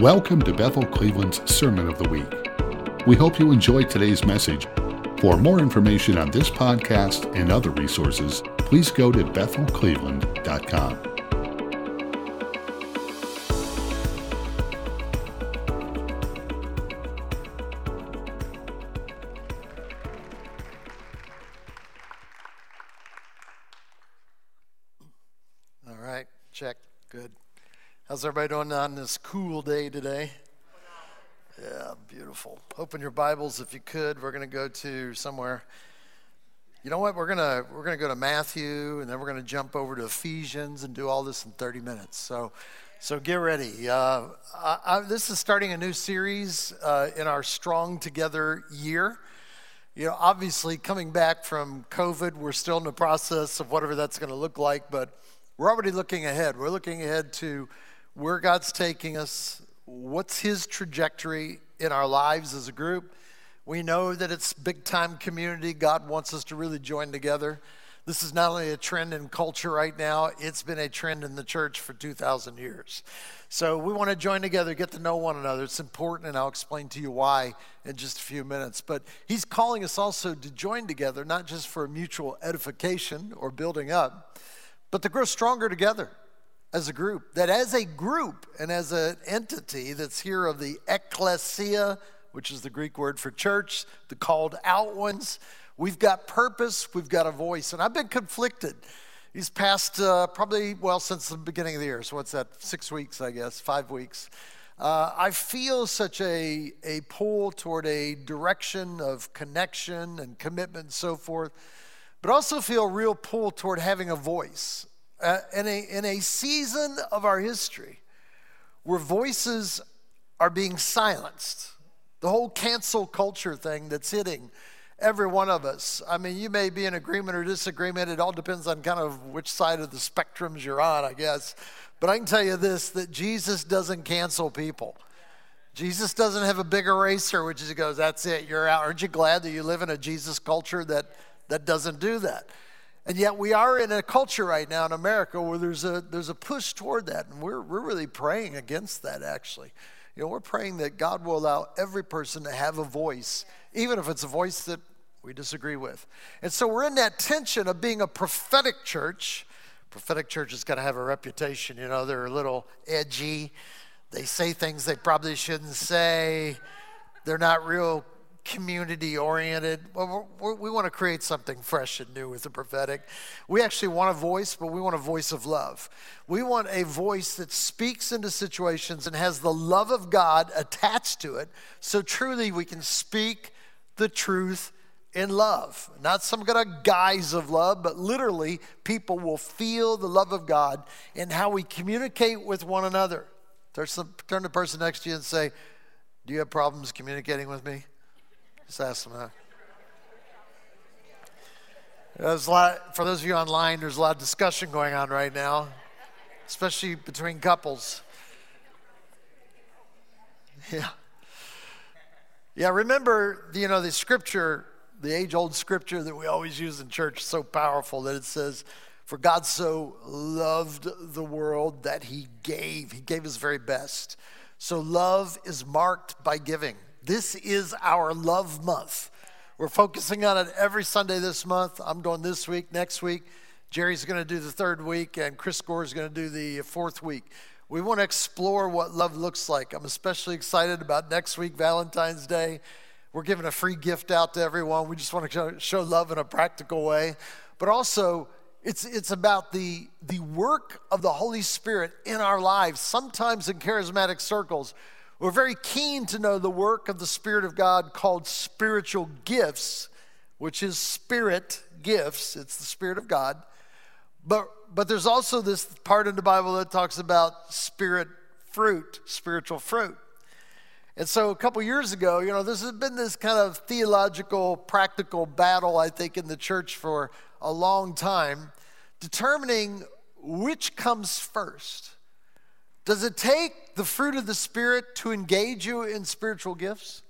Welcome to Bethel Cleveland's Sermon of the Week. We hope you enjoyed today's message. For more information on this podcast and other resources, please go to bethelcleveland.com. How's everybody doing on this cool day today? Yeah, beautiful. Open your Bibles if you could. We're going to go to somewhere. You know what? We're going to we're going to go to Matthew and then we're going to jump over to Ephesians and do all this in 30 minutes. So so get ready. Uh, I, I, this is starting a new series uh, in our Strong Together year. You know, obviously coming back from COVID, we're still in the process of whatever that's going to look like, but we're already looking ahead. We're looking ahead to where God's taking us, what's His trajectory in our lives as a group. We know that it's big time community. God wants us to really join together. This is not only a trend in culture right now, it's been a trend in the church for 2,000 years. So we want to join together, get to know one another. It's important, and I'll explain to you why in just a few minutes. But He's calling us also to join together, not just for mutual edification or building up, but to grow stronger together as a group. That as a group and as an entity that's here of the ecclesia, which is the Greek word for church, the called out ones, we've got purpose, we've got a voice. And I've been conflicted these past uh, probably, well, since the beginning of the year. So what's that, six weeks, I guess, five weeks. Uh, I feel such a, a pull toward a direction of connection and commitment and so forth but also feel a real pull toward having a voice. Uh, in, a, in a season of our history where voices are being silenced, the whole cancel culture thing that's hitting every one of us. I mean, you may be in agreement or disagreement. It all depends on kind of which side of the spectrums you're on, I guess. But I can tell you this that Jesus doesn't cancel people. Jesus doesn't have a big eraser, which is he goes, that's it, you're out. Aren't you glad that you live in a Jesus culture that that doesn't do that. And yet we are in a culture right now in America where there's a there's a push toward that, and we're we're really praying against that actually. You know, we're praying that God will allow every person to have a voice, even if it's a voice that we disagree with. And so we're in that tension of being a prophetic church. Prophetic churches got to have a reputation, you know, they're a little edgy. They say things they probably shouldn't say. They're not real community oriented. We want to create something fresh and new with the prophetic. We actually want a voice, but we want a voice of love. We want a voice that speaks into situations and has the love of God attached to it, so truly we can speak the truth in love. Not some kind of guise of love, but literally people will feel the love of God in how we communicate with one another. Turn to the person next to you and say, Do you have problems communicating with me? Them. There's a lot, for those of you online, there's a lot of discussion going on right now, especially between couples. Yeah. Yeah, remember, you know, the scripture, the age old scripture that we always use in church, so powerful that it says, For God so loved the world that he gave. He gave his very best. So love is marked by giving. This is our love month. We're focusing on it every Sunday this month. I'm doing this week, next week. Jerry's going to do the third week, and Chris Gore is going to do the fourth week. We want to explore what love looks like. I'm especially excited about next week, Valentine's Day. We're giving a free gift out to everyone. We just want to show love in a practical way. But also, it's, it's about the, the work of the Holy Spirit in our lives. Sometimes in charismatic circles, we're very keen to know the work of the Spirit of God called spiritual gifts, which is spirit gifts. It's the Spirit of God. But, but there's also this part in the Bible that talks about spirit fruit, spiritual fruit. And so a couple years ago, you know, this has been this kind of theological, practical battle, I think, in the church for a long time, determining which comes first. Does it take the fruit of the Spirit to engage you in spiritual gifts?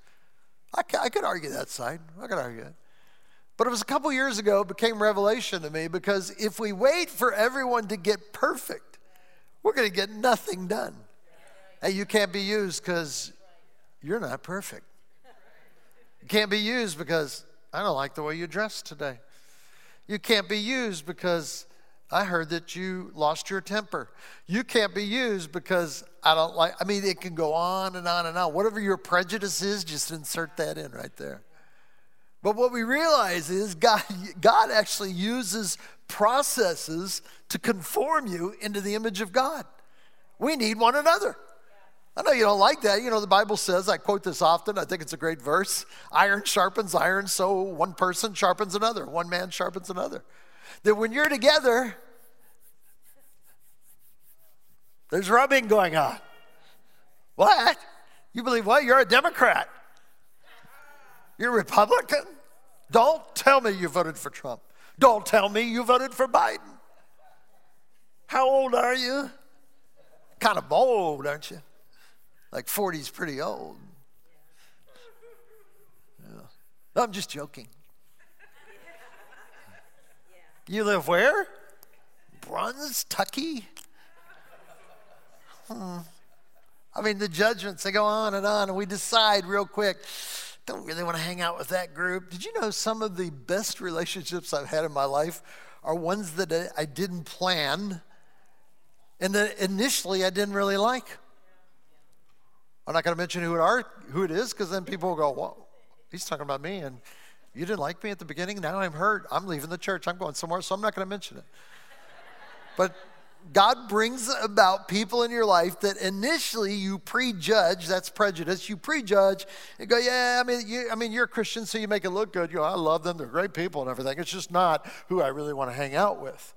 I, I could argue that side. I could argue it. But it was a couple years ago, it became revelation to me because if we wait for everyone to get perfect, we're going to get nothing done. Hey, you can't be used because you're not perfect. You can't be used because I don't like the way you dress today. You can't be used because I heard that you lost your temper. You can't be used because I don't like, I mean, it can go on and on and on. Whatever your prejudice is, just insert that in right there. But what we realize is God, God actually uses processes to conform you into the image of God. We need one another. I know you don't like that. You know, the Bible says, I quote this often, I think it's a great verse iron sharpens iron, so one person sharpens another, one man sharpens another. That when you're together, there's rubbing going on. What? You believe what? You're a Democrat. You're a Republican? Don't tell me you voted for Trump. Don't tell me you voted for Biden. How old are you? Kind of old, aren't you? Like 40's pretty old. Yeah. I'm just joking. You live where? Brunstucky? Hmm. I mean, the judgments, they go on and on, and we decide real quick, don't really want to hang out with that group. Did you know some of the best relationships I've had in my life are ones that I didn't plan and that initially I didn't really like? I'm not going to mention who it are, who it is, because then people will go, "Well, he's talking about me, and you didn't like me at the beginning. Now I'm hurt. I'm leaving the church. I'm going somewhere, so I'm not going to mention it." But God brings about people in your life that initially you prejudge. That's prejudice. You prejudge and go, "Yeah, I mean, you, I mean, you're a Christian, so you make it look good. You know, I love them. They're great people and everything. It's just not who I really want to hang out with."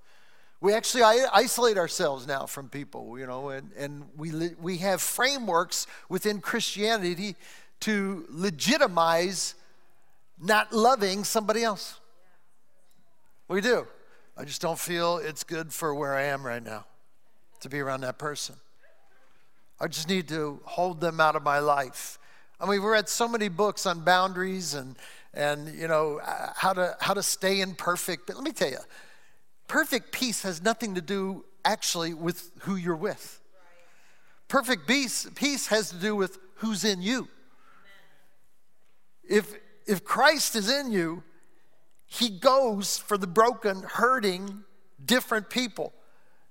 We actually isolate ourselves now from people, you know, and, and we, we have frameworks within Christianity to legitimize not loving somebody else. We do. I just don't feel it's good for where I am right now to be around that person. I just need to hold them out of my life. I mean, we've read so many books on boundaries and, and you know, uh, how to, how to stay in perfect. But let me tell you, Perfect peace has nothing to do actually with who you're with. Perfect peace, peace has to do with who's in you. If, if Christ is in you, he goes for the broken, hurting, different people.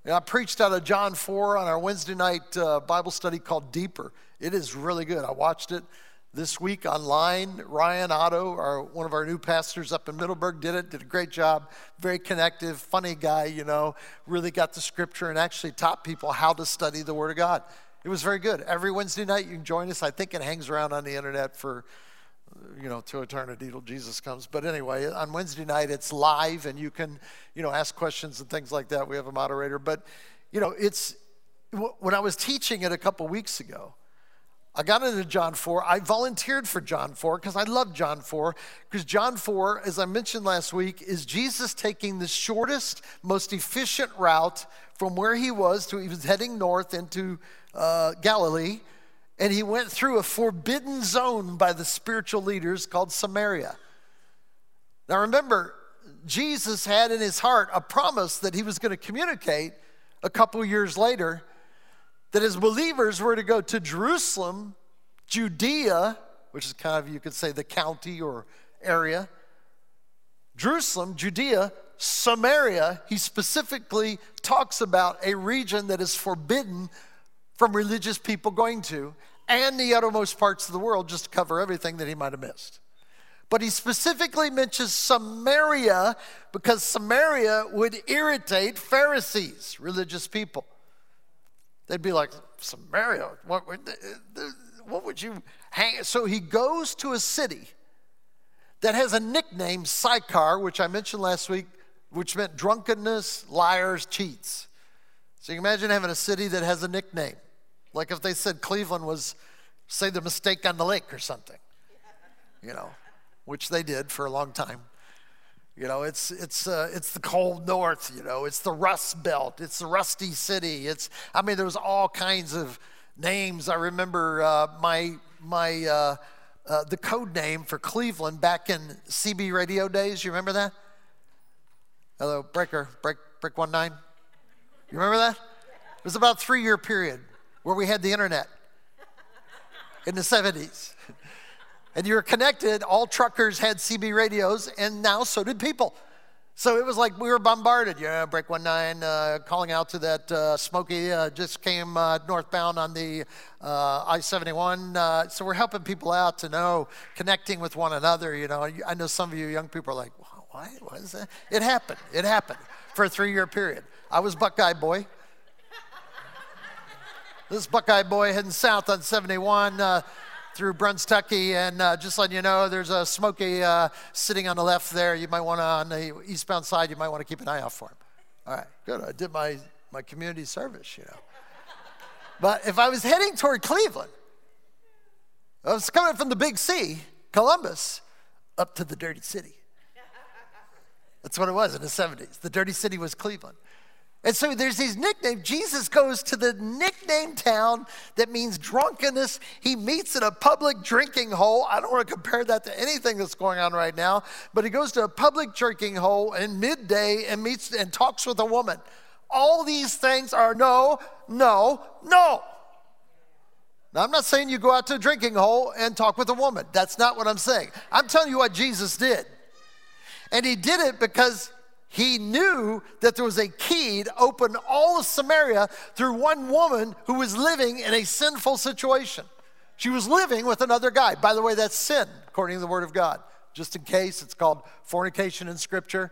And I preached out of John 4 on our Wednesday night uh, Bible study called Deeper. It is really good. I watched it this week online. Ryan Otto, our, one of our new pastors up in Middleburg, did it, did a great job. Very connective, funny guy, you know, really got the scripture and actually taught people how to study the Word of God. It was very good. Every Wednesday night you can join us. I think it hangs around on the internet for, you know, to eternity till Jesus comes. But anyway, on Wednesday night it's live and you can, you know, ask questions and things like that. We have a moderator. But, you know, it's, when I was teaching it a couple weeks ago, I got into John 4. I volunteered for John 4 because I love John 4. Because John 4, as I mentioned last week, is Jesus taking the shortest, most efficient route from where he was to he was heading north into uh, Galilee. And he went through a forbidden zone by the spiritual leaders called Samaria. Now remember, Jesus had in his heart a promise that he was going to communicate a couple years later that as believers were to go to Jerusalem, Judea, which is kind of, you could say, the county or area, Jerusalem, Judea, Samaria, he specifically talks about a region that is forbidden from religious people going to, and the uttermost parts of the world, just to cover everything that he might have missed. But he specifically mentions Samaria because Samaria would irritate Pharisees, religious people. They'd be like, Samaria, what, what would you hang? So he goes to a city that has a nickname, Sychar, which I mentioned last week, which meant drunkenness, liars, cheats. So you imagine having a city that has a nickname. Like if they said Cleveland was, say, the mistake on the lake or something, you know, which they did for a long time. You know, it's, it's, uh, it's the cold north, you know, it's the rust belt, it's the rusty city. It's, I mean, there was all kinds of names. I remember uh, my, my, uh, uh the code name for Cleveland back in CB radio days. You remember that? Hello, Breaker, Break, Break 1 9. You remember that? It was about a three year period where we had the internet. in the 70s. And you were connected, all truckers had CB radios, and now so did people. So it was like we were bombarded. You know, Break 19, uh, calling out to that uh, Smokey, uh, just came uh, northbound on the uh, I 71. Uh, so we're helping people out to know, connecting with one another. You know, I know some of you young people are like, what? What is that? It happened. It happened for a three year period. I was Buckeye Boy. this Buckeye Boy heading south on 71 through Brunstucky, and uh, just letting you know, there's a Smoky uh, sitting on the left there. You might want to, on the eastbound side, you might want to keep an eye out for him. All right, good. I did my, my community service, you know. But if I was heading toward Cleveland, I was coming from the big C, Columbus, up to the dirty city. That's what it was in the 70s. The dirty city was Cleveland. And so there's these nicknames. Jesus goes to the nickname town that means drunkenness. He meets in a public drinking hole. I don't want to compare that to anything that's going on right now, but he goes to a public drinking hole in midday and meets and talks with a woman. All these things are no, no, no. Now, I'm not saying you go out to a drinking hole and talk with a woman. That's not what I'm saying. I'm telling you what Jesus did. And he did it because he knew that there was a key to open all of Samaria through one woman who was living in a sinful situation. She was living with another guy. By the way, that's sin, according to the Word of God. Just in case, it's called fornication in Scripture.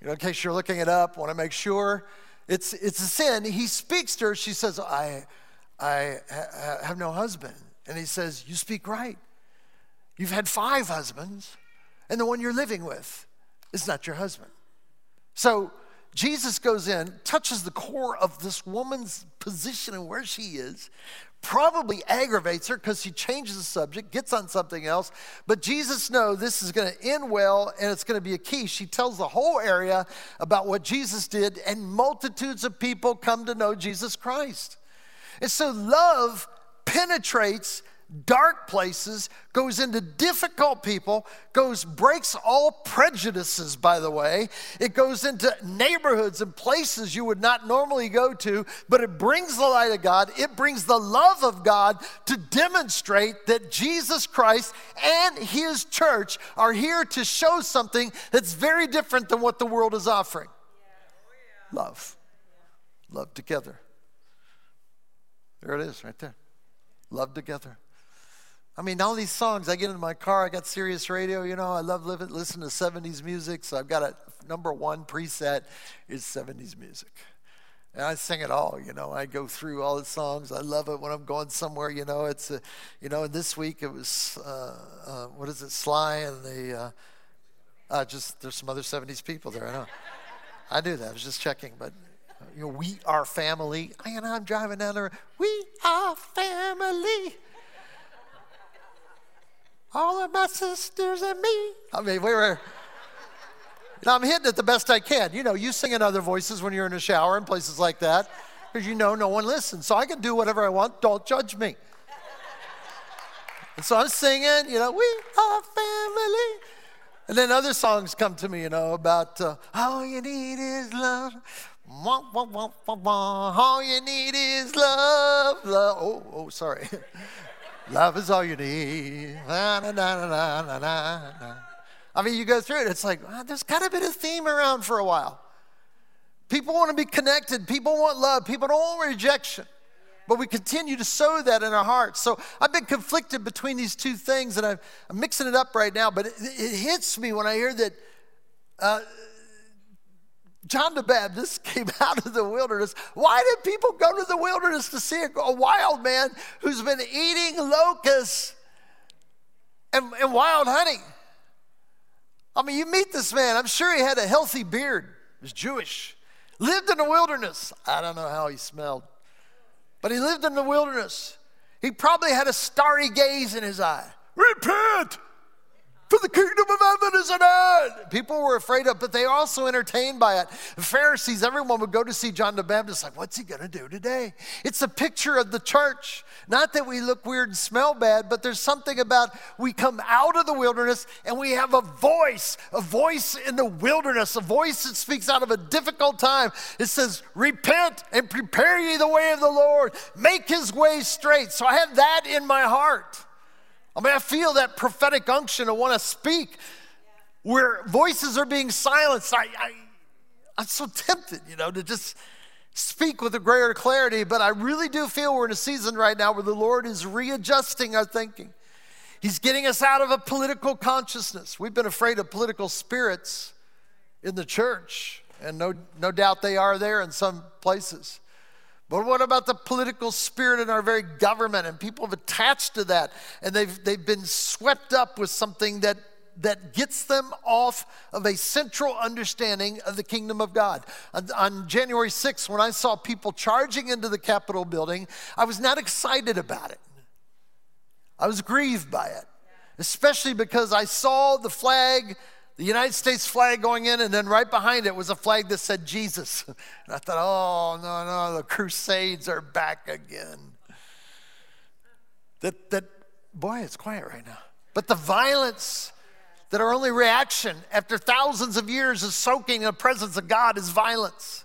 You know, in case you're looking it up, want to make sure it's it's a sin. He speaks to her. She says, "I, I ha- have no husband," and he says, "You speak right. You've had five husbands, and the one you're living with is not your husband." So Jesus goes in, touches the core of this woman's position and where she is, probably aggravates her because she changes the subject, gets on something else. But Jesus knows this is going to end well and it's going to be a key. She tells the whole area about what Jesus did, and multitudes of people come to know Jesus Christ. And so love penetrates dark places, goes into difficult people, goes breaks all prejudices by the way. It goes into neighborhoods and places you would not normally go to, but it brings the light of God, it brings the love of God to demonstrate that Jesus Christ and his church are here to show something that's very different than what the world is offering. Love. Love together. There it is right there. Love together. I mean, all these songs, I get in my car, I got Sirius Radio, you know, I love living, listen to 70s music, so I've got a number one preset is 70s music. And I sing it all, you know. I go through all the songs. I love it when I'm going somewhere, you know. It's, a, you know, and this week it was, uh, uh, what is it, Sly and the, uh, uh, just, there's some other 70s people there, I know. I knew that, I was just checking, but, you know, we are family. And I'm driving down there, we are family all of my sisters and me. I mean, we were. Know, I'm hitting it the best I can. You know, you sing in other voices when you're in a shower and places like that, because you know no one listens. So I can do whatever I want. Don't judge me. And so I'm singing, you know, we are family. And then other songs come to me, you know, about uh, all you need is love. All you need is love. love. Oh, oh, sorry. Love is all you need. Na, na, na, I mean, you go through it, it's like, well, there's kind of been a theme around for a while. People want to be connected, people want love, people don't want rejection. But we continue to sow that in our hearts. So I've been conflicted between these two things, and I'm, I'm mixing it up right now, but it, it, hits me when I hear that. Uh, John the Baptist came out of the wilderness. Why did people go to the wilderness to see a, wild man who's been eating locusts and, and wild honey? I mean, you meet this man, I'm sure he had a healthy beard, he was Jewish, lived in the wilderness. I don't know how he smelled, but he lived in the wilderness. He probably had a starry gaze in his eye. Repent! For the kingdom of heaven is at hand. People were afraid of, it, but they also entertained by it. The Pharisees, everyone would go to see John the Baptist, like, what's he gonna do today? It's a picture of the church. Not that we look weird and smell bad, but there's something about we come out of the wilderness and we have a voice, a voice in the wilderness, a voice that speaks out of a difficult time. It says, Repent and prepare ye the way of the Lord, make his way straight. So I have that in my heart. I mean, I feel that prophetic unction. I want to speak where voices are being silenced. I, I, I'm so tempted, you know, to just speak with a greater clarity, but I really do feel we're in a season right now where the Lord is readjusting our thinking. He's getting us out of a political consciousness. We've been afraid of political spirits in the church, and no, no doubt they are there in some places. But what about the political spirit in our very government? And people have attached to that, and they've, they've been swept up with something that that gets them off of a central understanding of the kingdom of God. On, on, January 6th, when I saw people charging into the Capitol building, I was not excited about it. I was grieved by it, especially because I saw the flag, the United States flag going in, and then right behind it was a flag that said Jesus. And I thought, oh, no, no, the Crusades are back again. That, that, boy, it's quiet right now. But the violence that our only reaction after thousands of years of soaking in the presence of God is violence.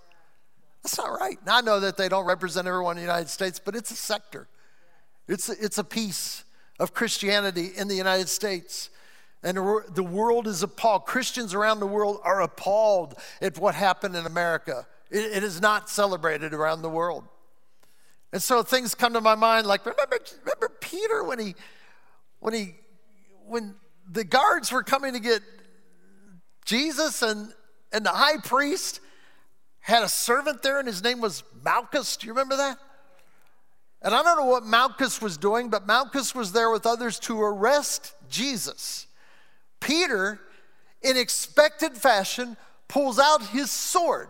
That's not right. Now, I know that they don't represent everyone in the United States, but it's a sector. It's it's a piece of Christianity in the United States. And the world is appalled. Christians around the world are appalled at what happened in America. It, it is not celebrated around the world. And so things come to my mind like remember, remember Peter when he when he when the guards were coming to get Jesus, and, and the high priest had a servant there, and his name was Malchus. Do you remember that? And I don't know what Malchus was doing, but Malchus was there with others to arrest Jesus. Peter, in expected fashion, pulls out his sword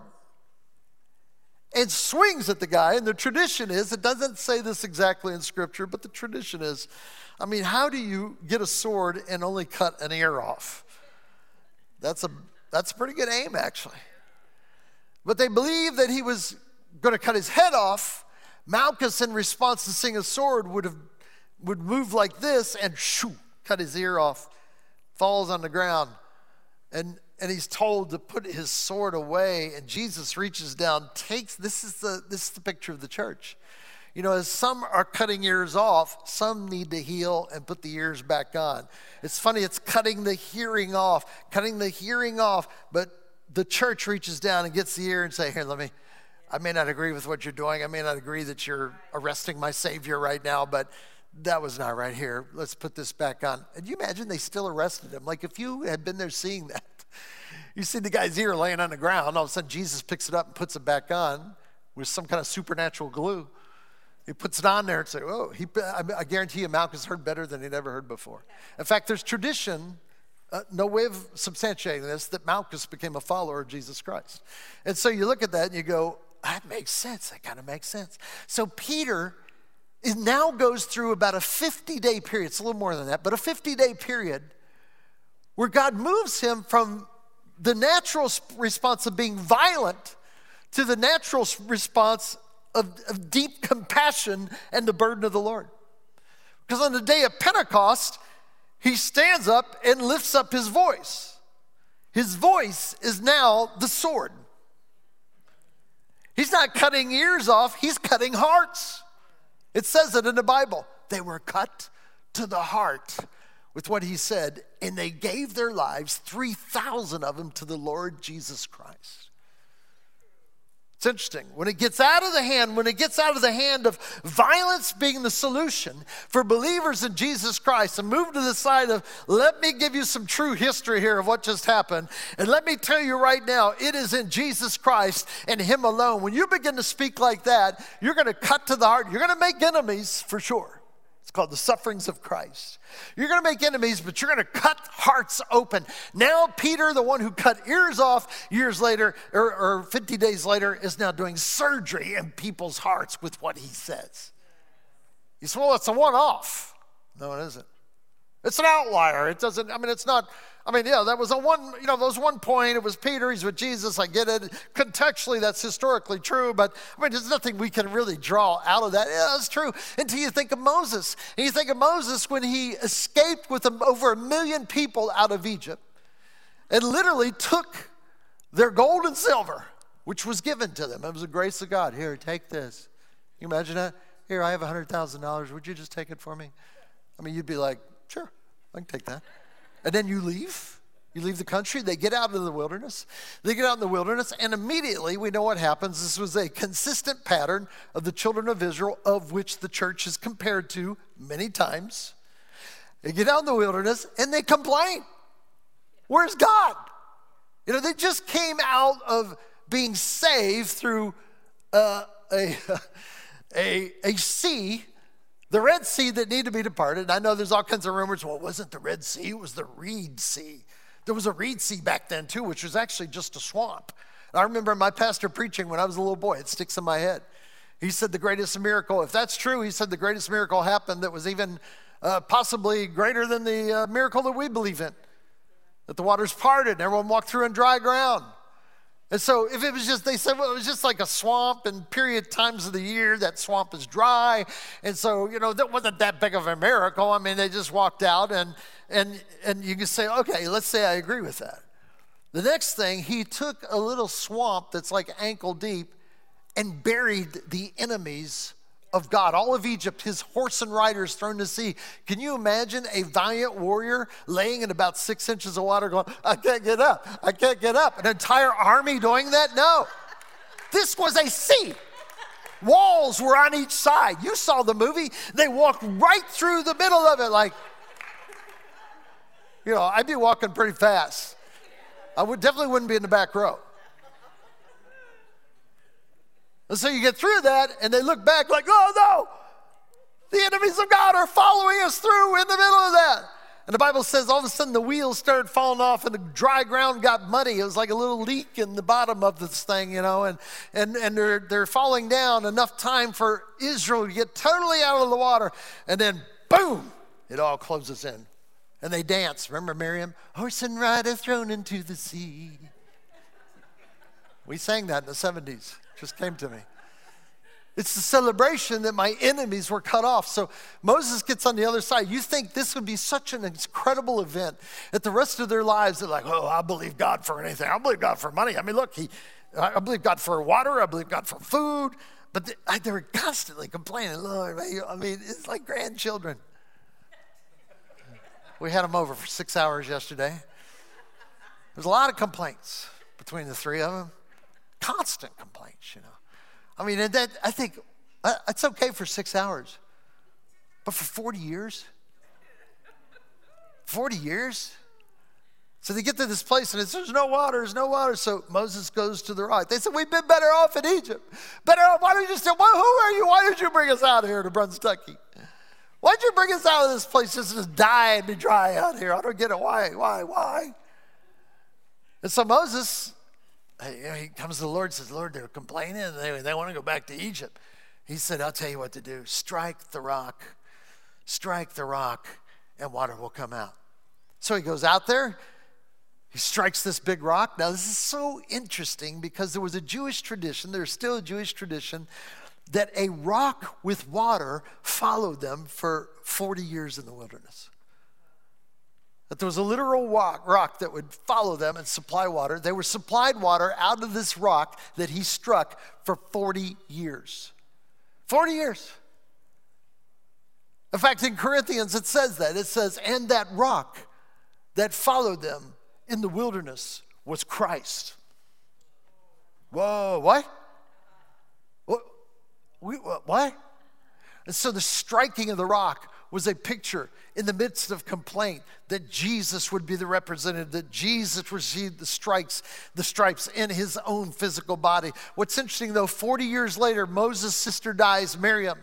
and swings at the guy. And the tradition is, it doesn't say this exactly in scripture, but the tradition is I mean, how do you get a sword and only cut an ear off? That's a, that's a pretty good aim, actually. But they believe that he was going to cut his head off. Malchus, in response to seeing a sword, would have would move like this and shoo, cut his ear off, falls on the ground, and and he's told to put his sword away. And Jesus reaches down, takes this is the this is the picture of the church. You know, as some are cutting ears off, some need to heal and put the ears back on. It's funny, it's cutting the hearing off, cutting the hearing off, but the church reaches down and gets the ear and say, Here, let me, I may not agree with what you're doing. I may not agree that you're arresting my Savior right now, but that was not right here. Let's put this back on. And you imagine they still arrested him? Like if you had been there seeing that, you see the guy's ear laying on the ground, all of a sudden Jesus picks it up and puts it back on with some kind of supernatural glue. He puts it on there and say, "Oh, he, I guarantee you, Malchus heard better than he'd ever heard before." In fact, there's tradition, uh, no way of substantiating this, that Malchus became a follower of Jesus Christ. And so you look at that and you go, "That makes sense. That kind of makes sense." So Peter is, now goes through about a 50-day period. It's a little more than that, but a 50-day period where God moves him from the natural response of being violent to the natural response of, of deep compassion and the burden of the Lord. Because on the day of Pentecost, he stands up and lifts up his voice. His voice is now the sword. He's not cutting ears off, he's cutting hearts. It says it in the Bible. They were cut to the heart with what he said, and they gave their lives, 3,000 of them, to the Lord Jesus Christ. It's interesting. When it gets out of the hand, when it gets out of the hand of violence being the solution for believers in Jesus Christ, and move to the side of, let me give you some true history here of what just happened. And let me tell you right now, it is in Jesus Christ and Him alone. When you begin to speak like that, you're going to cut to the heart. You're going to make enemies for sure. It's called the sufferings of Christ. You're going to make enemies, but you're going to cut hearts open. Now, Peter, the one who cut ears off years later, or, or 50 days later, is now doing surgery in people's hearts with what he says. You say, well, it's a one off. No, it isn't. It's an outlier. It doesn't, I mean, it's not, I mean, yeah, that was a one, you know, there was one point. It was Peter, he's with Jesus. I get it. Contextually, that's historically true, but I mean, there's nothing we can really draw out of that. Yeah, that's true until you think of Moses. And you think of Moses when he escaped with over a million people out of Egypt and literally took their gold and silver, which was given to them. It was the grace of God. Here, take this. Can you imagine that? Here, I have $100,000. Would you just take it for me? I mean, you'd be like, sure, I can take that. And then you leave. You leave the country, they get out into the wilderness. They get out in the wilderness, and immediately we know what happens. This was a consistent pattern of the children of Israel, of which the church is compared to many times. They get out in the wilderness and they complain. Where's God? You know, they just came out of being saved through uh, a, a, a sea, the Red Sea that needed to be departed. And I know there's all kinds of rumors. Well, it wasn't the Red Sea, it was the Reed Sea. There was a reed sea back then too, which was actually just a swamp. And I remember my pastor preaching when I was a little boy, it sticks in my head. He said the greatest miracle, if that's true, he said the greatest miracle happened that was even uh, possibly greater than the uh, miracle that we believe in. That the waters parted and everyone walked through on dry ground. And so if it was just, they said, well, it was just like a swamp and period times of the year, that swamp is dry. And so, you know, that wasn't that big of a miracle. I mean, they just walked out and, and, and you can say, okay, let's say I agree with that. The next thing, he took a little swamp that's like ankle deep and buried the enemies of God. All of Egypt, his horse and riders thrown to sea. Can you imagine a valiant warrior laying in about six inches of water going, I can't get up, I can't get up? An entire army doing that? No. This was a sea. Walls were on each side. You saw the movie. They walked right through the middle of it, like, you know, I'd be walking pretty fast. I would definitely wouldn't be in the back row. And so you get through that, and they look back like, oh no, the enemies of God are following us through in the middle of that. And the Bible says all of a sudden the wheels started falling off and the dry ground got muddy. It was like a little leak in the bottom of this thing, you know, and, and, and they're, they're falling down enough time for Israel to get totally out of the water. And then, boom, it all closes in. And they dance. Remember Miriam? Horse and rider thrown into the sea. We sang that in the 70s. Just came to me. It's the celebration that my enemies were cut off. So Moses gets on the other side. You think this would be such an incredible event that the rest of their lives, they're like, oh, I believe God for anything. I believe God for money. I mean, look, he, I believe God for water. I believe God for food. But they, they were constantly complaining, Lord, I mean, it's like grandchildren. We had them over for six hours yesterday. There's a lot of complaints between the three of them, constant complaints, you know. I mean, and that, I think uh, it's okay for six hours, but for 40 years? 40 years? So they get to this place and it's, there's no water, there's no water. So Moses goes to the rock. They said, We've been better off in Egypt. Better off. Why don't you just well, Who are you? Why did you bring us out here to Brunstucky? Why'd you bring us out of this place just to die and be dry out here? I don't get it. Why? Why? Why? And so Moses, he comes to the Lord and says, Lord, they're complaining they, they want to go back to Egypt. He said, I'll tell you what to do. Strike the rock, strike the rock, and water will come out. So he goes out there. He strikes this big rock. Now, this is so interesting because there was a Jewish tradition, there's still a Jewish tradition that a rock with water followed them for 40 years in the wilderness. That there was a literal rock, rock that would follow them and supply water. They were supplied water out of this rock that he struck for 40 years. 40 years. In fact, in Corinthians, it says that. It says, and that rock that followed them in the wilderness was Christ. Whoa, what? We, what? And so the striking of the rock was a picture in the midst of complaint that Jesus would be the representative, that Jesus received the strikes, the stripes in his own physical body. What's interesting though, 40 years later, Moses' sister dies, Miriam.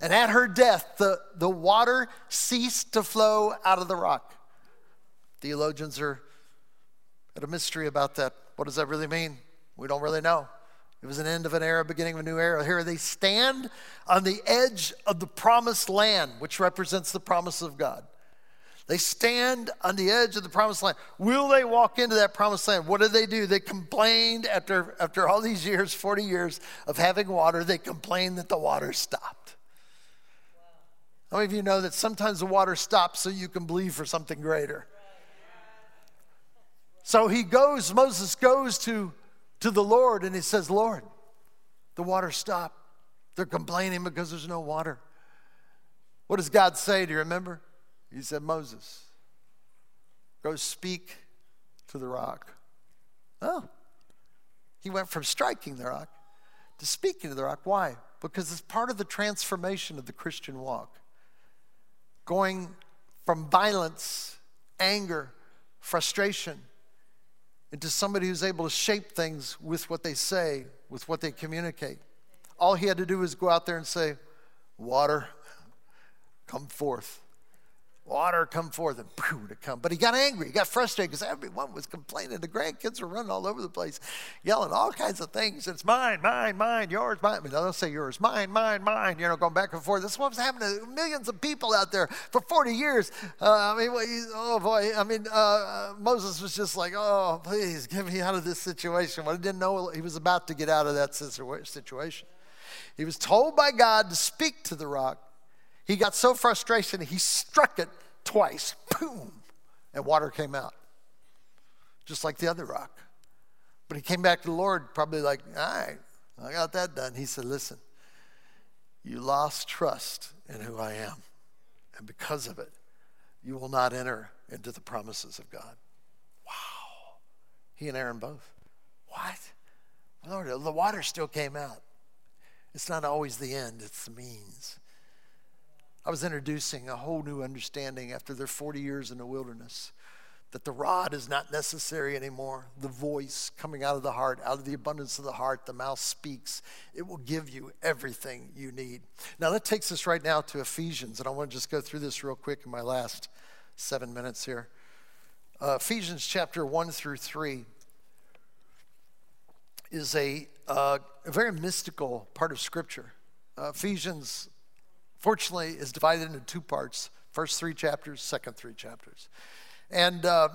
And at her death, the, the water ceased to flow out of the rock. Theologians are at a mystery about that. What does that really mean? We don't really know. It was an end of an era, beginning of a new era. Here they stand on the edge of the promised land, which represents the promise of God. They stand on the edge of the promised land. Will they walk into that promised land? What did they do? They complained after, after all these years, 40 years of having water, they complained that the water stopped. How many of you know that sometimes the water stops so you can believe for something greater? So he goes, Moses goes to to the Lord and he says, Lord, the water stopped. They're complaining because there's no water. What does God say? Do you remember? He said, Moses, go speak to the rock. Oh, he went from striking the rock to speaking to the rock. Why? Because it's part of the transformation of the Christian walk. Going from violence, anger, frustration, into somebody who's able to shape things with what they say, with what they communicate. All he had to do was go out there and say, Water, come forth. Water, come forth, and pooh, to come. But he got angry. He got frustrated because everyone was complaining. The grandkids were running all over the place, yelling all kinds of things. It's mine, mine, mine, yours, mine. I mean, don't say yours, mine, mine, mine, you know, going back and forth. This is what was happening to millions of people out there for 40 years. Uh, I mean, oh boy. I mean, uh, Moses was just like, oh, please get me out of this situation. Well, he didn't know he was about to get out of that situation. He was told by God to speak to the rock. He got so frustrated, he struck it twice. Boom! And water came out, just like the other rock. But he came back to the Lord, probably like, all right, I got that done. He said, listen, you lost trust in who I am. And because of it, you will not enter into the promises of God. Wow. He and Aaron both. What? Lord, the water still came out. It's not always the end, it's the means. I was introducing a whole new understanding after their 40 years in the wilderness that the rod is not necessary anymore. The voice coming out of the heart, out of the abundance of the heart, the mouth speaks. It will give you everything you need. Now, that takes us right now to Ephesians, and I want to just go through this real quick in my last seven minutes here. Uh, Ephesians chapter 1 through 3 is a, uh, a very mystical part of Scripture. Uh, Ephesians, fortunately, is divided into two parts first three chapters, second three chapters. And uh,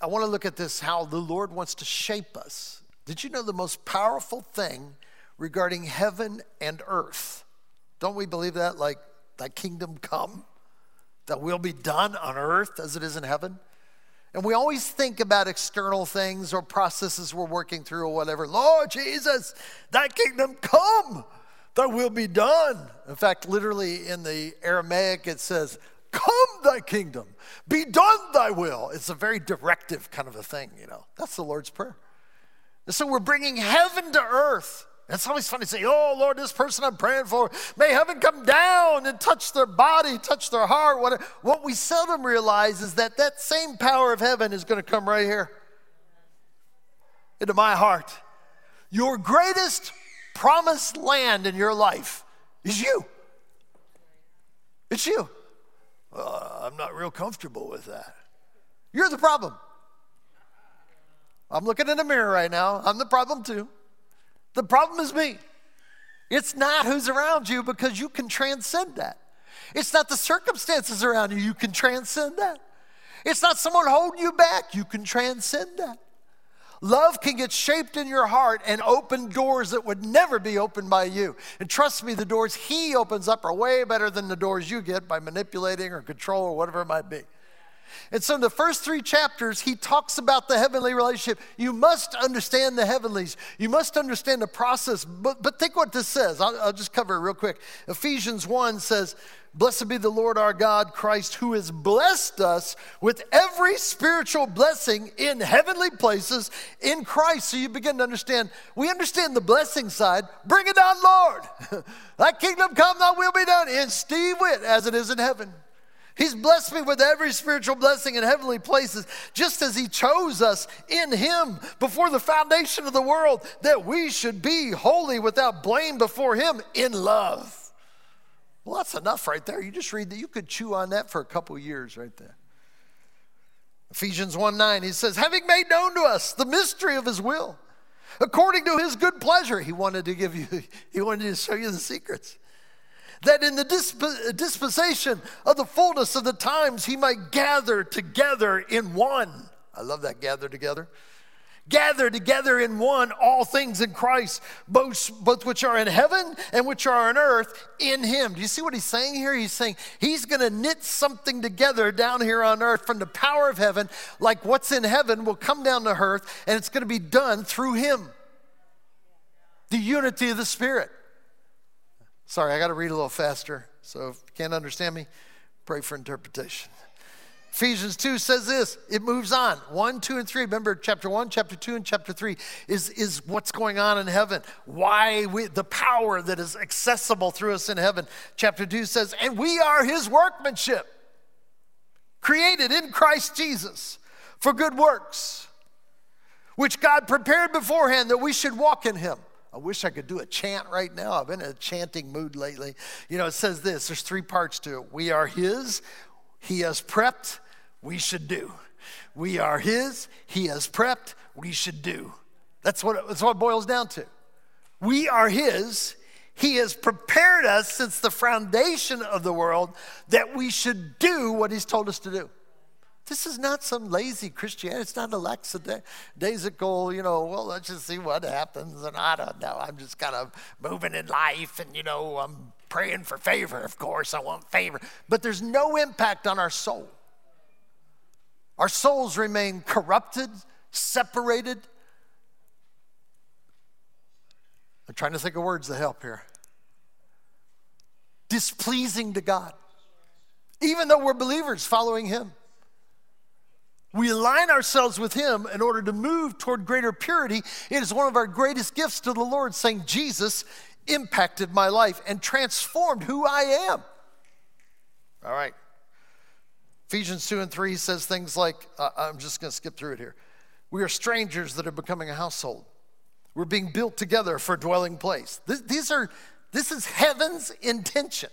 I want to look at this how the Lord wants to shape us. Did you know the most powerful thing regarding heaven and earth? Don't we believe that? Like, thy kingdom come, that will be done on earth as it is in heaven? And we always think about external things or processes we're working through or whatever. Lord Jesus, thy kingdom come, thy will be done. In fact, literally in the Aramaic, it says, Come thy kingdom, be done thy will. It's a very directive kind of a thing, you know. That's the Lord's Prayer. And so we're bringing heaven to earth. It's always funny to say, Oh Lord, this person I'm praying for, may heaven come down and touch their body, touch their heart. What, what we seldom realize is that that same power of heaven is going to come right here into my heart. Your greatest promised land in your life is you. It's you. Uh, I'm not real comfortable with that. You're the problem. I'm looking in the mirror right now. I'm the problem too. The problem is me. It's not who's around you because you can transcend that. It's not the circumstances around you, you can transcend that. It's not someone holding you back, you can transcend that. Love can get shaped in your heart and open doors that would never be opened by you. And trust me, the doors He opens up are way better than the doors you get by manipulating or control or whatever it might be. And so, in the first three chapters, he talks about the heavenly relationship. You must understand the heavenlies, you must understand the process. But, but think what this says. I'll, I'll just cover it real quick. Ephesians 1 says, Blessed be the Lord our God, Christ, who has blessed us with every spiritual blessing in heavenly places in Christ. So you begin to understand, we understand the blessing side. Bring it down, Lord. thy kingdom come, thy will be done in Steve Witt as it is in heaven. He's blessed me with every spiritual blessing in heavenly places, just as He chose us in Him before the foundation of the world, that we should be holy without blame before Him in love. Well, that's enough right there. You just read that. You could chew on that for a couple years right there. Ephesians 1 9, he says, having made known to us the mystery of his will, according to his good pleasure, he wanted to give you, he wanted to show you the secrets that in the disp- dispensation of the fullness of the times he might gather together in one. I love that gather together. Gather together in one all things in Christ, both, both which are in heaven and which are on earth in him. Do you see what he's saying here? He's saying he's going to knit something together down here on earth from the power of heaven, like what's in heaven will come down to earth, and it's going to be done through him. The unity of the Spirit. Sorry, I got to read a little faster. So if you can't understand me, pray for interpretation. Ephesians 2 says this, it moves on. 1, 2, and 3. Remember, chapter 1, chapter 2, and chapter 3 is, is what's going on in heaven. Why we, the power that is accessible through us in heaven. Chapter 2 says, and we are his workmanship, created in Christ Jesus for good works, which God prepared beforehand that we should walk in him. I wish I could do a chant right now. I've been in a chanting mood lately. You know, it says this there's three parts to it. We are His, He has prepped, we should do. We are His, He has prepped, we should do. That's what, that's what it boils down to. We are His, He has prepared us since the foundation of the world that we should do what He's told us to do. This is not some lazy Christianity. It's not a lackadaisical, you know, well, let's just see what happens. And I don't know. I'm just kind of moving in life and, you know, I'm praying for favor. Of course, I want favor. But there's no impact on our soul. Our souls remain corrupted, separated. I'm trying to think of words that help here. Displeasing to God, even though we're believers following Him. We align ourselves with Him in order to move toward greater purity. It is one of our greatest gifts to the Lord, saying, Jesus impacted my life and transformed who I am. All right. Ephesians 2 and 3 says things like, uh, I'm just going to skip through it here. We are strangers that are becoming a household. We're being built together for a dwelling place. This, these are, this is heaven's intention.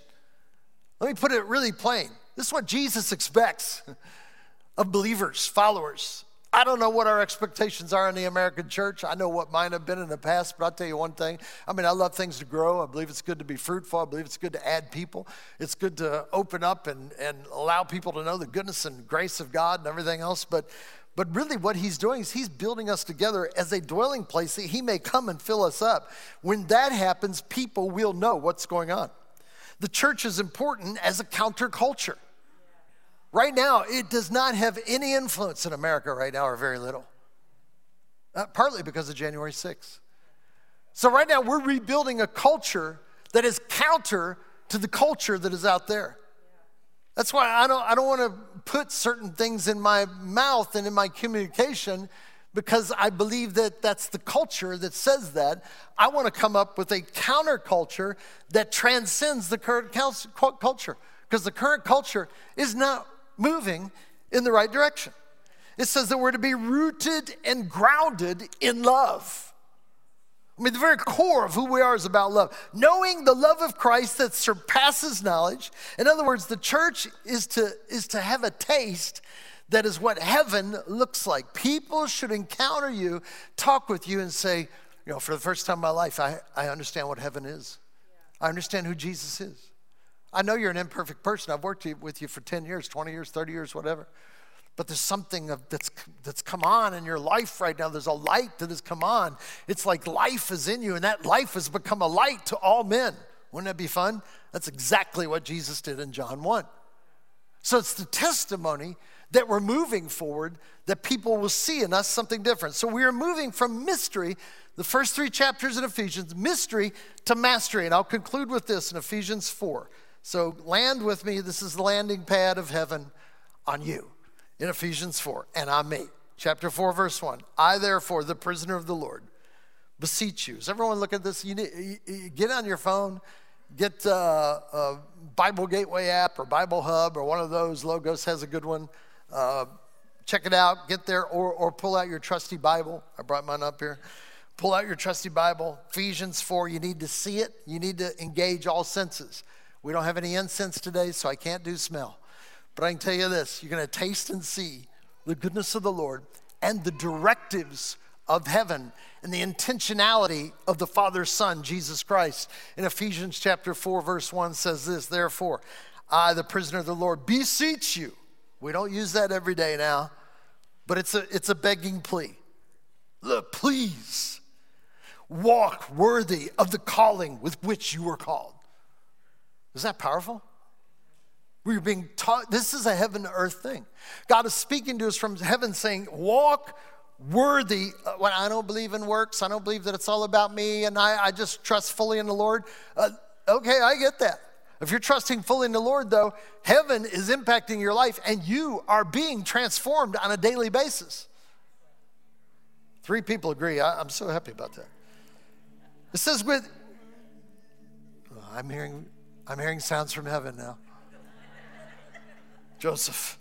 Let me put it really plain. This is what Jesus expects of believers, followers. I don't know what our expectations are in the American church. I know what mine have been in the past, but I'll tell you one thing. I mean, I love things to grow. I believe it's good to be fruitful. I believe it's good to add people. It's good to open up and, and allow people to know the goodness and grace of God and everything else. But, but really, what he's doing is he's building us together as a dwelling place that he may come and fill us up. When that happens, people will know what's going on. The church is important as a counterculture. Right now, it does not have any influence in America right now, or very little. Uh, partly because of January 6th. So, right now, we're rebuilding a culture that is counter to the culture that is out there. That's why I don't, I don't want to put certain things in my mouth and in my communication because I believe that that's the culture that says that. I want to come up with a counterculture that transcends the current culture because the current culture is not moving in the right direction. It says that we're to be rooted and grounded in love. I mean, the very core of who we are is about love. Knowing the love of Christ that surpasses knowledge. In other words, the church is to, is to have a taste that is what heaven looks like. People should encounter you, talk with you, and say, you know, for the first time in my life, I, I understand what heaven is. I understand who Jesus is. I know you're an imperfect person. I've worked with you for 10 years, 20 years, 30 years, whatever. But there's something that's, that's come on in your life right now. There's a light that has come on. It's like life is in you, and that life has become a light to all men. Wouldn't that be fun? That's exactly what Jesus did in John 1. So it's the testimony that we're moving forward that people will see in us something different. So we are moving from mystery, the first three chapters in Ephesians, mystery to mastery. And I'll conclude with this in Ephesians 4. So land with me. This is the landing pad of heaven on you in Ephesians 4 and on me. Chapter 4, verse 1. I, therefore, the prisoner of the Lord, beseech you. Does everyone look at this? You, need, you get on your phone, get uh, a Bible Gateway app or Bible Hub or one of those. Logos has a good one. Uh, check it out. Get there or, or pull out your trusty Bible. I brought mine up here. Pull out your trusty Bible. Ephesians 4, you need to see it. You need to engage all senses. We don't have any incense today, so I can't do smell. But I can tell you this you're going to taste and see the goodness of the Lord and the directives of heaven and the intentionality of the Father's Son, Jesus Christ. In Ephesians chapter 4, verse 1 says this Therefore, I, the prisoner of the Lord, beseech you. We don't use that every day now, but it's a, it's a begging plea. Look, please walk worthy of the calling with which you were called. Is that powerful? We're being taught, this is a heaven to earth thing. God is speaking to us from heaven saying, walk worthy. Uh, when I don't believe in works, I don't believe that it's all about me, and I, I just trust fully in the Lord. Uh, okay, I get that. If you're trusting fully in the Lord, though, heaven is impacting your life and you are being transformed on a daily basis. Three people agree. I, am so happy about that. It says, with, oh, I'm, hearing, I'm hearing sounds from heaven now. Joseph.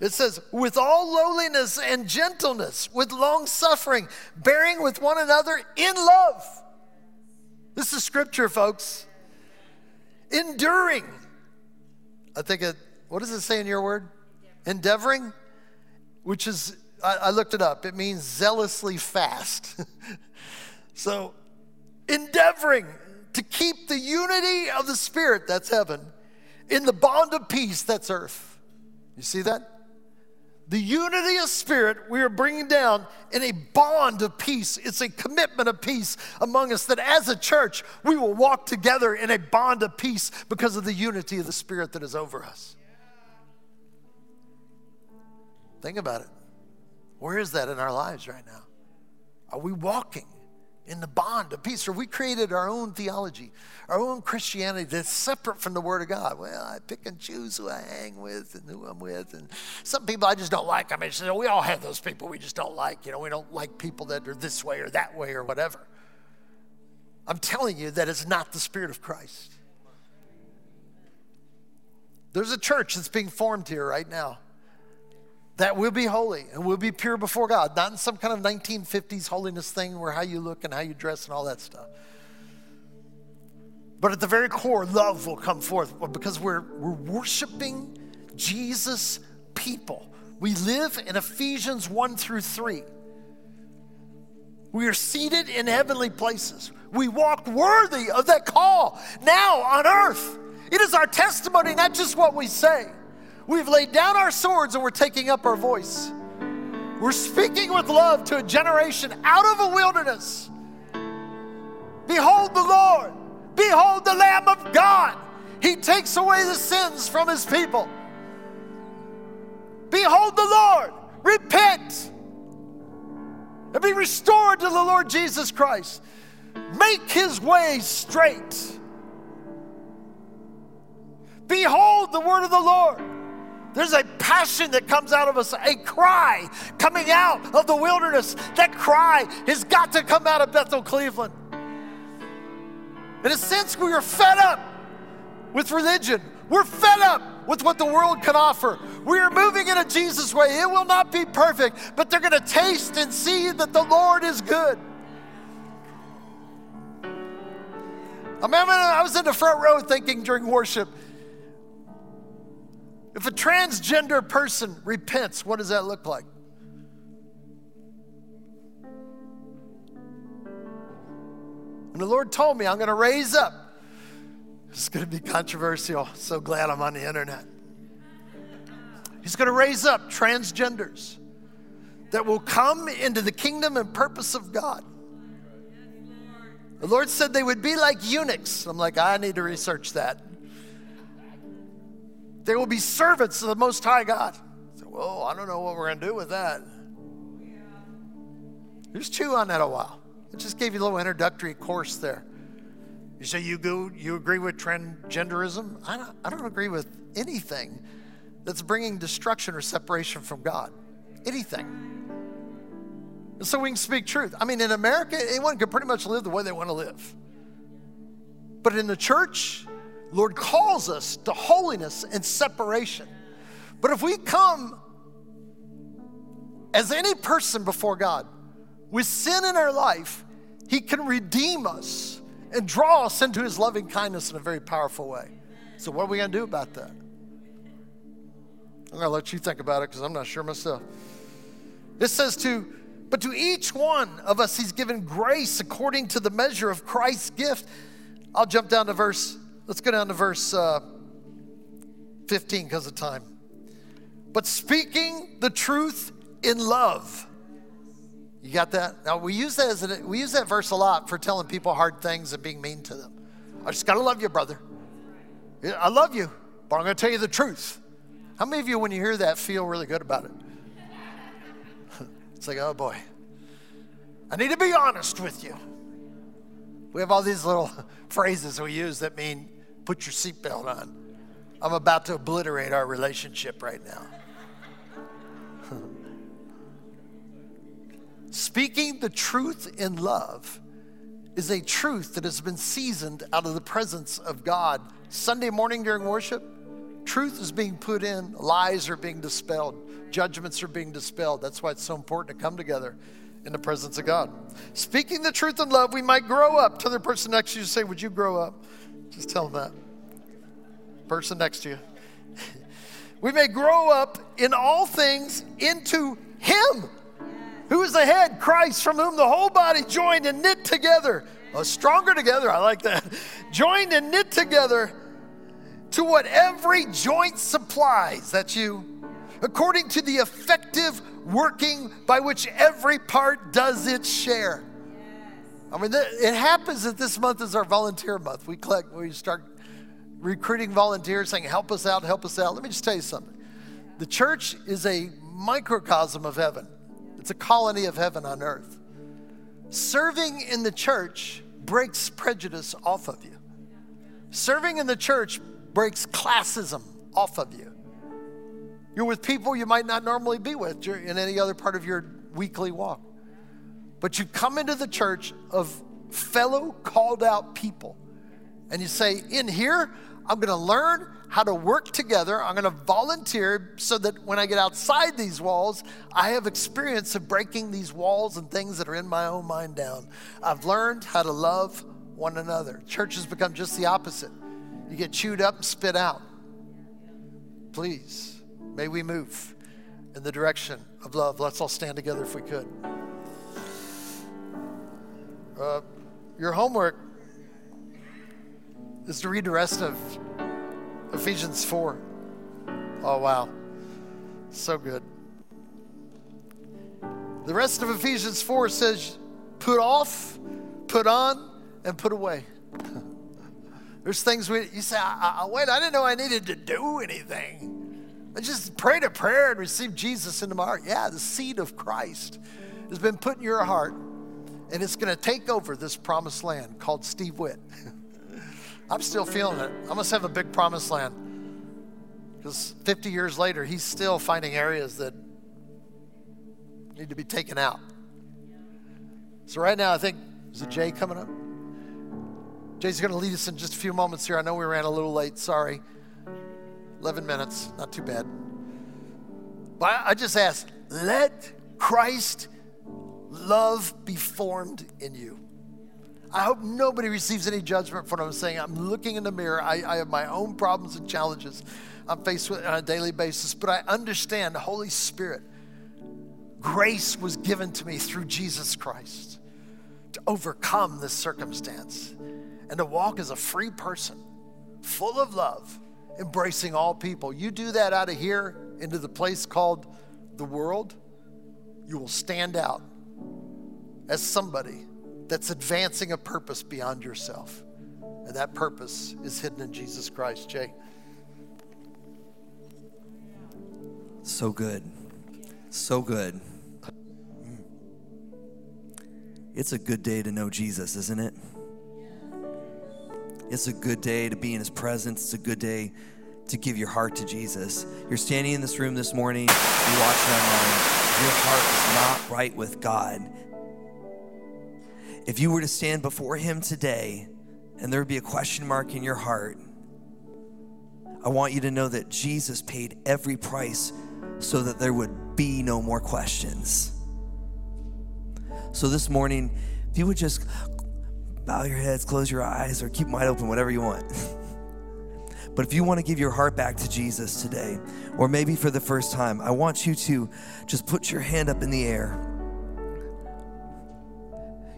It says, with all lowliness and gentleness, with long suffering, bearing with one another in love. This is scripture, folks. Enduring. I think it, what does it say in your word? Endeavoring, which is, I, I looked it up, it means zealously fast. so, endeavoring to keep the unity of the Spirit, that's heaven, in the bond of peace, that's earth. You see that? The unity of spirit we are bringing down in a bond of peace. It's a commitment of peace among us that as a church, we will walk together in a bond of peace because of the unity of the spirit that is over us. Think about it. Where is that in our lives right now? Are we walking in the bond of peace. Or we created our own theology, our own Christianity that's separate from the Word of God. Well, I pick and choose who I hang with and who I'm with. And some people I just don't like. I mean, we all have those people we just don't like. You know, we don't like people that are this way or that way or whatever. I'm telling you that is not the Spirit of Christ. There's a church that's being formed here right now that will be holy and we'll be pure before God, not in some kind of 1950s holiness thing where how you look and how you dress and all that stuff. But at the very core, love will come forth because we're, we're worshiping Jesus' people. We live in Ephesians 1 through 3. We are seated in heavenly places. We walk worthy of that call now on earth. It is our testimony, not just what we say. We've laid down our swords and we're taking up our voice. We're speaking with love to a generation out of a wilderness. Behold the Lord. Behold the Lamb of God. He takes away the sins from his people. Behold the Lord. Repent and be restored to the Lord Jesus Christ. Make his way straight. Behold the word of the Lord. There's a passion that comes out of us, a cry coming out of the wilderness. That cry has got to come out of Bethel, Cleveland. In a sense, we are fed up with religion. We're fed up with what the world can offer. We are moving in a Jesus way. It will not be perfect, but they're going to taste and see that the Lord is good. I remember I was in the front row thinking during worship, if a transgender person repents, what does that look like? And the Lord told me, I'm going to raise up. It's going to be controversial. So glad I'm on the internet. He's going to raise up transgenders that will come into the kingdom and purpose of God. The Lord said they would be like eunuchs. I'm like, I need to research that. They will be servants of the Most High God. So, whoa, I don't know what we're going to do with that. Just chew on that a while. I just gave you a little introductory course there. You say you go, you agree with transgenderism? I don't, I don't agree with anything that's bringing destruction or separation from God. Anything. So we can speak truth. I mean, in America, anyone can pretty much live the way they want to live. But in the church, Lord calls us to holiness and separation. But if we come as any person before God with sin in our life, He can redeem us and draw us into His loving kindness in a very powerful way. So, what are we going to do about that? I'm going to let you think about it because I'm not sure myself. This says to, but to each one of us, He's given grace according to the measure of Christ's gift. I'll jump down to verse Let's go down to verse uh, 15 because of time. But speaking the truth in love. You got that? Now we use that as a, we use that verse a lot for telling people hard things and being mean to them. I just gotta love you, brother. I love you, but I'm gonna tell you the truth. How many of you, when you hear that, feel really good about it? it's like, oh boy, I need to be honest with you. We have all these little phrases we use that mean put your seatbelt on. I'm about to obliterate our relationship right now. Speaking the truth in love is a truth that has been seasoned out of the presence of God. Sunday morning during worship, truth is being put in, lies are being dispelled, judgments are being dispelled. That's why it's so important to come together in the presence of God. Speaking the truth in love, we might grow up. Tell the person next to you, say, Would you grow up? Just tell them that. Person next to you. we may grow up in all things into Him who is the head, Christ, from whom the whole body joined and knit together, oh, stronger together, I like that, joined and knit together to what every joint supplies, that you, according to the effective working by which every part does its share. I mean, it happens that this month is our volunteer month. We collect, we start recruiting volunteers saying, help us out, help us out. Let me just tell you something. The church is a microcosm of heaven. It's a colony of heaven on earth. Serving in the church breaks prejudice off of you. Serving in the church breaks classism off of you. You're with people you might not normally be with in any other part of your weekly walk. But you come into the church of fellow called out people and you say, In here, I'm going to learn how to work together. I'm going to volunteer so that when I get outside these walls, I have experience of breaking these walls and things that are in my own mind down. I've learned how to love one another. Church has become just the opposite. You get chewed up and spit out. Please, may we move in the direction of love. Let's all stand together if we could. Uh, your homework is to read the rest of Ephesians 4. Oh, wow. So good. The rest of Ephesians 4 says, put off, put on, and put away. There's things we, you say, I, I, wait, I didn't know I needed to do anything. I just prayed a prayer and received Jesus into my heart. Yeah, the seed of Christ has been put in your heart, and it's going to take over this promised land called Steve Witt. I'm still feeling it. I must have a big promised land. Because 50 years later, he's still finding areas that need to be taken out. So, right now, I think, is it Jay coming up? Jay's going to lead us in just a few moments here. I know we ran a little late. Sorry. 11 minutes. Not too bad. But I just ask, let Christ love be formed in you. I hope nobody receives any judgment for what I'm saying. I'm looking in the mirror. I, I, have my own problems and challenges I'm faced with on a daily basis, but I understand the Holy Spirit. Grace was given to me through Jesus Christ to overcome this circumstance and to walk as a free person, full of love, embracing all people. You do that out of here into the place called the world, you will stand out as somebody that's advancing a purpose beyond yourself. And that purpose is hidden in Jesus Christ. Jay. So good. So good. It's a good day to know Jesus, isn't it? It's a good day to be in his presence. It's a good day to give your heart to Jesus. You're standing in this room this morning, you're watching online, your heart is not right with God. If you were to stand before Him today and there would be a question mark in your heart, I want you to know that Jesus paid every price so that there would be no more questions. So this morning, if you would just bow your heads, close your eyes, or keep them wide open, whatever you want. but if you want to give your heart back to Jesus today, or maybe for the first time, I want you to just put your hand up in the air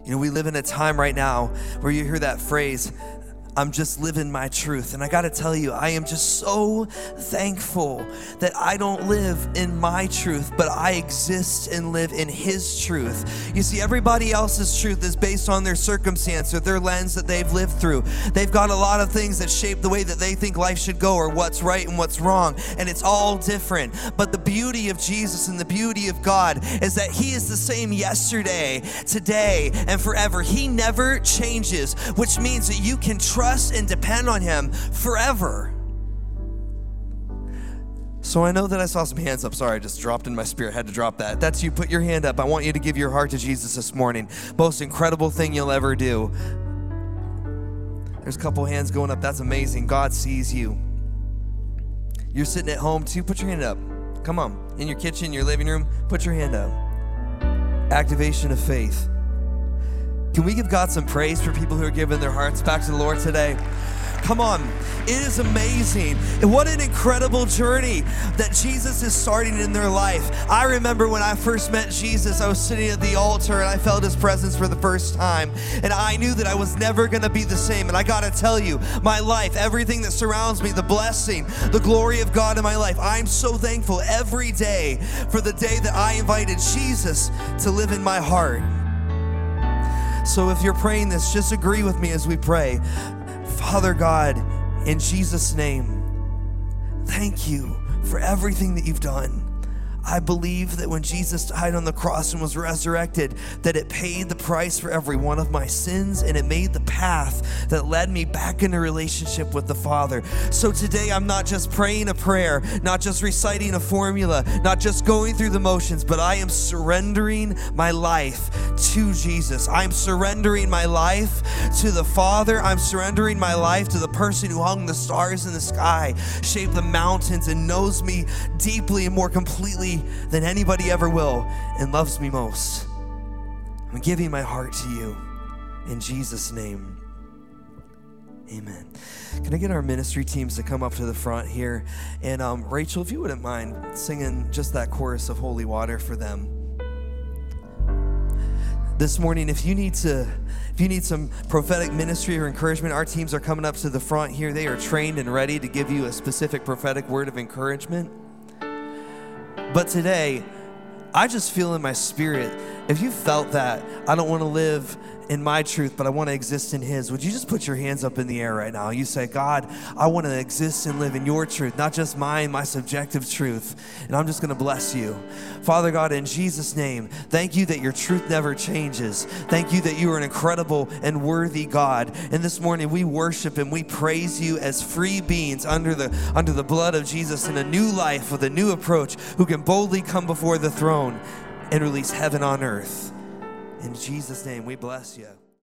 you know, we live in a time right now where you hear that phrase, I'm just living my truth. And I got to tell you, I am just so thankful that I don't live in my truth, but I exist and live in His truth. You see, everybody else's truth is based on their circumstance or their lens that they've lived through. They've got a lot of things that shape the way that they think life should go or what's right and what's wrong, and it's all different. But the beauty of Jesus and the beauty of God is that He is the same yesterday, today, and forever. He never changes, which means that you can trust and depend on Him forever. So I know that I saw some hands up. Sorry, I just dropped in my spirit. Had to drop that. That's you. Put your hand up. I want you to give your heart to Jesus this morning. Most incredible thing you'll ever do. There's a couple hands going up. That's amazing. God sees you. You're sitting at home too. Put your hand up. Come on. In your kitchen, your living room, put your hand up. Activation of faith. Can we give God some praise for people who are giving their hearts back to the Lord today? Come on. It is amazing. And what an incredible journey that Jesus is starting in their life. I remember when I first met Jesus, I was sitting at the altar and I felt his presence for the first time. And I knew that I was never going to be the same. And I got to tell you, my life, everything that surrounds me, the blessing, the glory of God in my life, I'm so thankful every day for the day that I invited Jesus to live in my heart. So if you're praying this, just agree with me as we pray. Father God, in Jesus' name, thank you for everything that you've done. I believe that when Jesus died on the cross and was resurrected, that it paid the price for every one of my sins and it made the path that led me back into relationship with the Father. So today I'm not just praying a prayer, not just reciting a formula, not just going through the motions, but I am surrendering my life to Jesus. I'm surrendering my life to the Father. I'm surrendering my life to the person who hung the stars in the sky, shaped the mountains, and knows me deeply and more completely than anybody ever will and loves me most. I'm giving my heart to you in Jesus' name. Amen. Can I get our ministry teams to come up to the front here? And um, Rachel, if you wouldn't mind singing just that chorus of Holy Water for them. This morning, if you need to, if you need some prophetic ministry or encouragement, our teams are coming up to the front here. They are trained and ready to give you a specific prophetic word of encouragement. But today, I just feel in my spirit, if you felt that, I don't want to live in my truth, but I want to exist in His. Would you just put your hands up in the air right now? You say, God, I want to exist and live in your truth, not just mine, my subjective truth. And I'm just going to bless you. Father God, in Jesus' name, thank you that your truth never changes. Thank you that you are an incredible and worthy God. And this morning we worship and we praise you as free beings under the under the blood of Jesus in a new life with a new approach who can boldly come before the throne and release heaven on earth. In Jesus' name, we bless you.